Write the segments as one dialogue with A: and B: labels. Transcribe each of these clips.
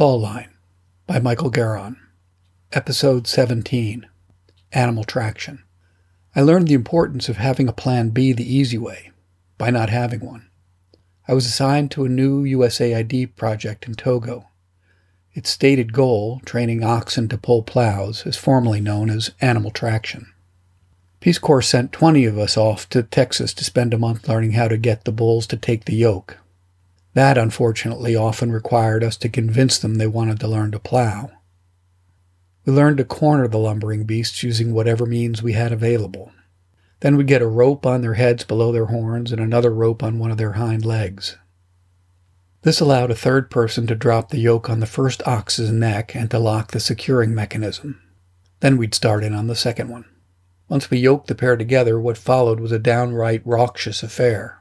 A: Fall Line by Michael Garon. Episode 17 Animal Traction. I learned the importance of having a plan B the easy way by not having one. I was assigned to a new USAID project in Togo. Its stated goal, training oxen to pull plows, is formally known as animal traction. Peace Corps sent 20 of us off to Texas to spend a month learning how to get the bulls to take the yoke that, unfortunately, often required us to convince them they wanted to learn to plow. We learned to corner the lumbering beasts using whatever means we had available. Then we'd get a rope on their heads below their horns and another rope on one of their hind legs. This allowed a third person to drop the yoke on the first ox's neck and to lock the securing mechanism. Then we'd start in on the second one. Once we yoked the pair together, what followed was a downright raucous affair.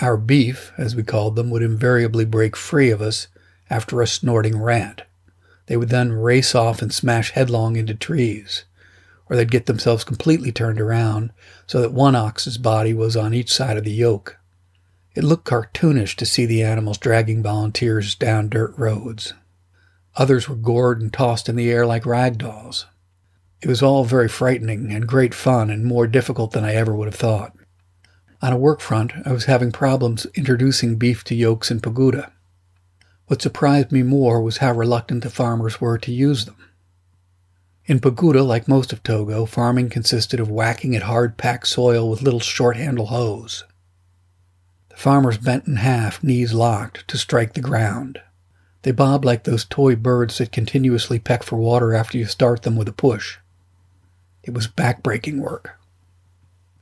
A: Our beef, as we called them, would invariably break free of us after a snorting rant. They would then race off and smash headlong into trees, or they'd get themselves completely turned around so that one ox's body was on each side of the yoke. It looked cartoonish to see the animals dragging volunteers down dirt roads. Others were gored and tossed in the air like rag dolls. It was all very frightening and great fun and more difficult than I ever would have thought. On a work front, I was having problems introducing beef to yokes in Pagouda. What surprised me more was how reluctant the farmers were to use them. In Pagouda, like most of Togo, farming consisted of whacking at hard packed soil with little short handle hoes. The farmers bent in half, knees locked, to strike the ground. They bobbed like those toy birds that continuously peck for water after you start them with a push. It was backbreaking work.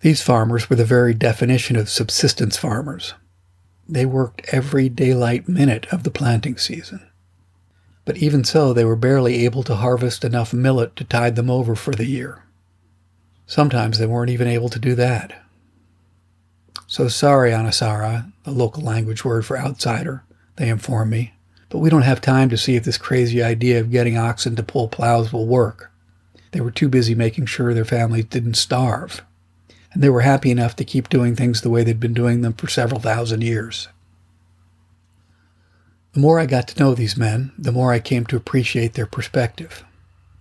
A: These farmers were the very definition of subsistence farmers. They worked every daylight minute of the planting season. But even so, they were barely able to harvest enough millet to tide them over for the year. Sometimes they weren't even able to do that. So sorry, Anasara, the local language word for outsider, they informed me, but we don't have time to see if this crazy idea of getting oxen to pull plows will work. They were too busy making sure their families didn't starve and they were happy enough to keep doing things the way they'd been doing them for several thousand years. The more I got to know these men, the more I came to appreciate their perspective.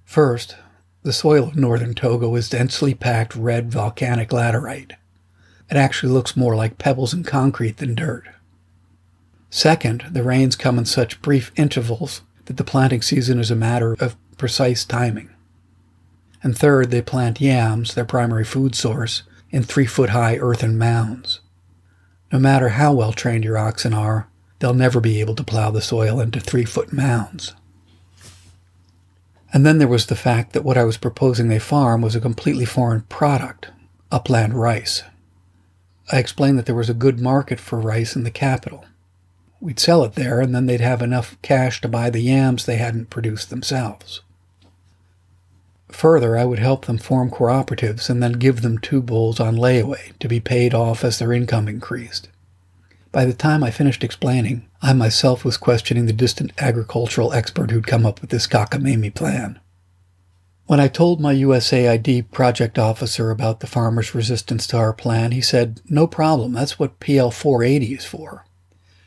A: First, the soil of northern Togo is densely packed red volcanic laterite. It actually looks more like pebbles and concrete than dirt. Second, the rains come in such brief intervals that the planting season is a matter of precise timing. And third, they plant yams, their primary food source, in three foot high earthen mounds. No matter how well trained your oxen are, they'll never be able to plow the soil into three foot mounds. And then there was the fact that what I was proposing they farm was a completely foreign product upland rice. I explained that there was a good market for rice in the capital. We'd sell it there, and then they'd have enough cash to buy the yams they hadn't produced themselves. Further, I would help them form cooperatives and then give them two bulls on layaway to be paid off as their income increased. By the time I finished explaining, I myself was questioning the distant agricultural expert who'd come up with this cockamamie plan. When I told my USAID project officer about the farmers' resistance to our plan, he said, No problem, that's what PL 480 is for.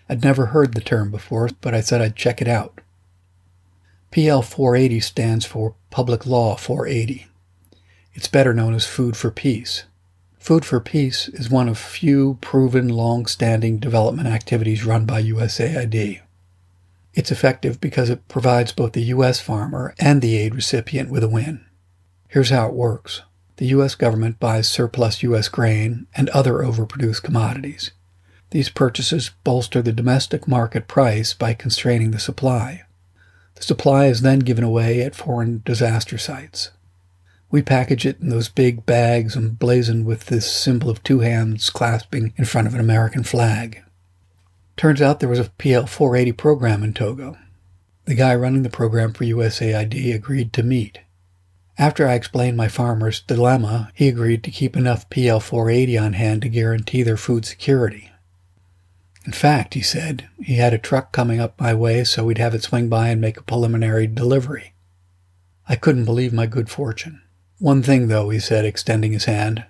A: I'd never heard the term before, but I said I'd check it out. PL 480 stands for Public Law 480. It's better known as Food for Peace. Food for Peace is one of few proven long standing development activities run by USAID. It's effective because it provides both the U.S. farmer and the aid recipient with a win. Here's how it works the U.S. government buys surplus U.S. grain and other overproduced commodities. These purchases bolster the domestic market price by constraining the supply. The supply is then given away at foreign disaster sites. We package it in those big bags emblazoned with this symbol of two hands clasping in front of an American flag. Turns out there was a PL 480 program in Togo. The guy running the program for USAID agreed to meet. After I explained my farmer's dilemma, he agreed to keep enough PL 480 on hand to guarantee their food security. In fact, he said, he had a truck coming up my way so we'd have it swing by and make a preliminary delivery. I couldn't believe my good fortune. One thing, though, he said, extending his hand.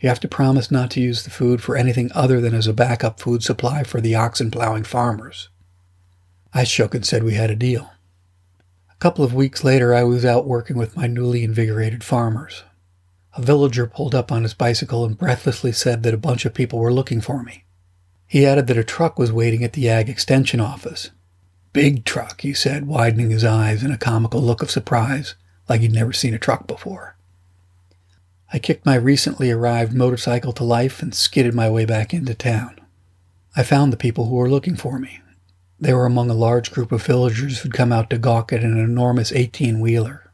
A: You have to promise not to use the food for anything other than as a backup food supply for the oxen plowing farmers. I shook and said we had a deal. A couple of weeks later, I was out working with my newly invigorated farmers. A villager pulled up on his bicycle and breathlessly said that a bunch of people were looking for me. He added that a truck was waiting at the Ag Extension office. Big truck, he said, widening his eyes in a comical look of surprise, like he'd never seen a truck before. I kicked my recently arrived motorcycle to life and skidded my way back into town. I found the people who were looking for me. They were among a large group of villagers who'd come out to gawk at an enormous 18 wheeler.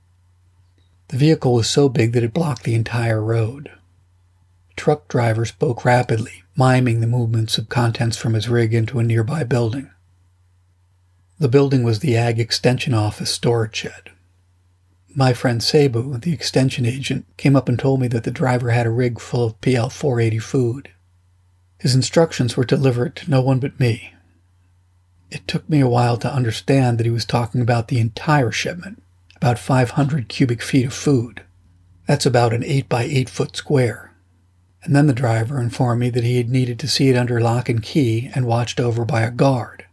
A: The vehicle was so big that it blocked the entire road. The truck driver spoke rapidly, miming the movements of contents from his rig into a nearby building. The building was the Ag Extension Office storage shed. My friend Sabu, the extension agent, came up and told me that the driver had a rig full of PL 480 food. His instructions were to deliver it to no one but me. It took me a while to understand that he was talking about the entire shipment, about 500 cubic feet of food. That's about an 8 by 8 foot square. And then the driver informed me that he had needed to see it under lock and key and watched over by a guard.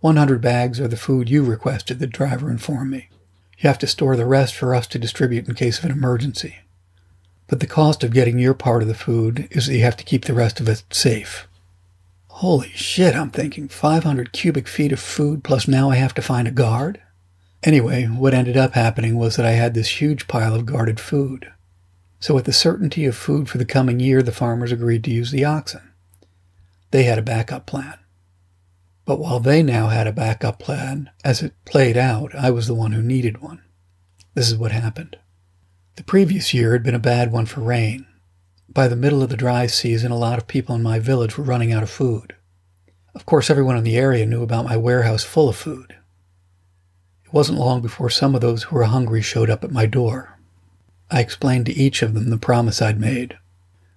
A: 100 bags are the food you requested, the driver informed me. You have to store the rest for us to distribute in case of an emergency. But the cost of getting your part of the food is that you have to keep the rest of it safe. Holy shit, I'm thinking 500 cubic feet of food plus now I have to find a guard? Anyway, what ended up happening was that I had this huge pile of guarded food. So, with the certainty of food for the coming year, the farmers agreed to use the oxen. They had a backup plan. But while they now had a backup plan, as it played out, I was the one who needed one. This is what happened. The previous year had been a bad one for rain. By the middle of the dry season, a lot of people in my village were running out of food. Of course, everyone in the area knew about my warehouse full of food. It wasn't long before some of those who were hungry showed up at my door. I explained to each of them the promise I'd made.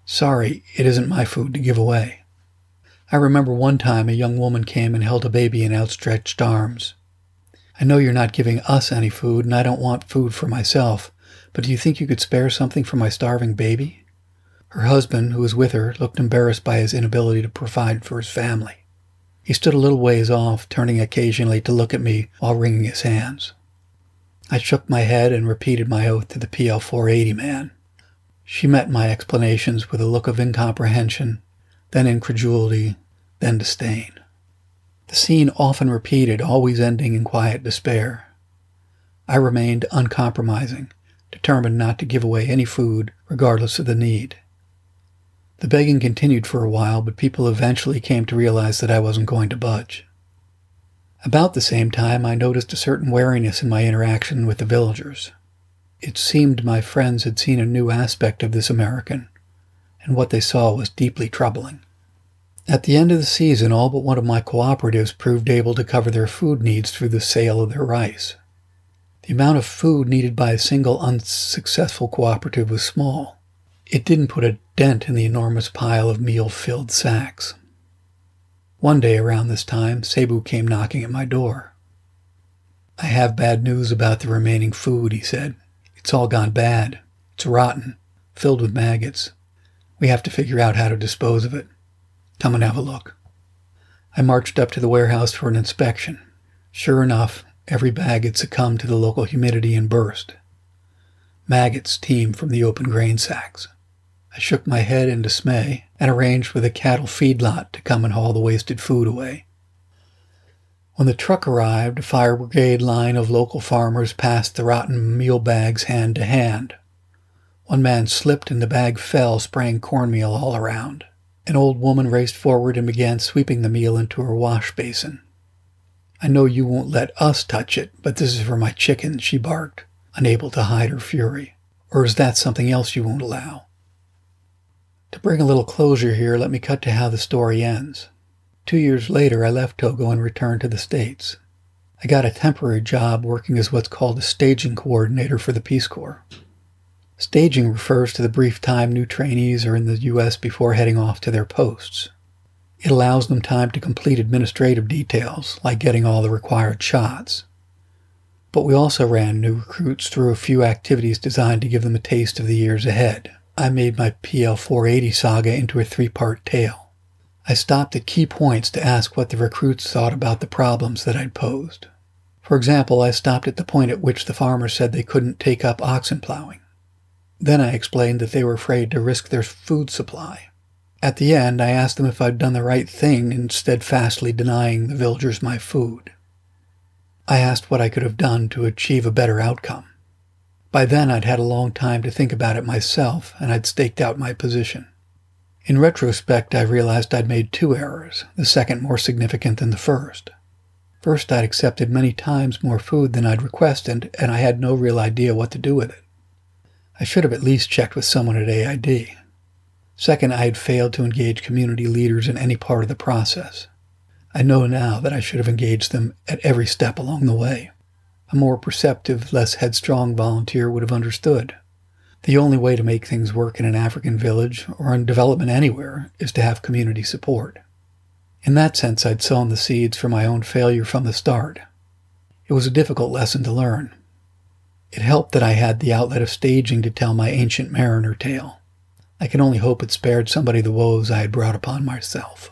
A: Sorry, it isn't my food to give away. I remember one time a young woman came and held a baby in outstretched arms. I know you're not giving us any food, and I don't want food for myself, but do you think you could spare something for my starving baby? Her husband, who was with her, looked embarrassed by his inability to provide for his family. He stood a little ways off, turning occasionally to look at me while wringing his hands. I shook my head and repeated my oath to the PL 480 man. She met my explanations with a look of incomprehension, then incredulity, then disdain. The scene often repeated, always ending in quiet despair. I remained uncompromising, determined not to give away any food, regardless of the need. The begging continued for a while, but people eventually came to realize that I wasn't going to budge. About the same time, I noticed a certain wariness in my interaction with the villagers. It seemed my friends had seen a new aspect of this American, and what they saw was deeply troubling. At the end of the season, all but one of my cooperatives proved able to cover their food needs through the sale of their rice. The amount of food needed by a single unsuccessful cooperative was small. It didn't put a dent in the enormous pile of meal filled sacks. One day around this time, Sabu came knocking at my door. I have bad news about the remaining food, he said. It's all gone bad. It's rotten, filled with maggots. We have to figure out how to dispose of it. Come and have a look. I marched up to the warehouse for an inspection. Sure enough, every bag had succumbed to the local humidity and burst. Maggots teemed from the open grain sacks. I shook my head in dismay and arranged with a cattle feedlot to come and haul the wasted food away. When the truck arrived, a fire brigade line of local farmers passed the rotten meal bags hand to hand. One man slipped and the bag fell, spraying cornmeal all around. An old woman raced forward and began sweeping the meal into her wash basin. I know you won't let us touch it, but this is for my chickens, she barked, unable to hide her fury. Or is that something else you won't allow? To bring a little closure here, let me cut to how the story ends. Two years later, I left Togo and returned to the States. I got a temporary job working as what's called a staging coordinator for the Peace Corps. Staging refers to the brief time new trainees are in the U.S. before heading off to their posts. It allows them time to complete administrative details, like getting all the required shots. But we also ran new recruits through a few activities designed to give them a taste of the years ahead. I made my PL 480 saga into a three part tale. I stopped at key points to ask what the recruits thought about the problems that I'd posed. For example, I stopped at the point at which the farmers said they couldn't take up oxen plowing. Then I explained that they were afraid to risk their food supply. At the end, I asked them if I'd done the right thing in steadfastly denying the villagers my food. I asked what I could have done to achieve a better outcome. By then, I'd had a long time to think about it myself, and I'd staked out my position. In retrospect, I realized I'd made two errors, the second more significant than the first. First, I'd accepted many times more food than I'd requested, and I had no real idea what to do with it. I should have at least checked with someone at AID. Second, I had failed to engage community leaders in any part of the process. I know now that I should have engaged them at every step along the way. A more perceptive, less headstrong volunteer would have understood. The only way to make things work in an African village or in development anywhere is to have community support. In that sense, I'd sown the seeds for my own failure from the start. It was a difficult lesson to learn. It helped that I had the outlet of staging to tell my ancient mariner tale. I can only hope it spared somebody the woes I had brought upon myself.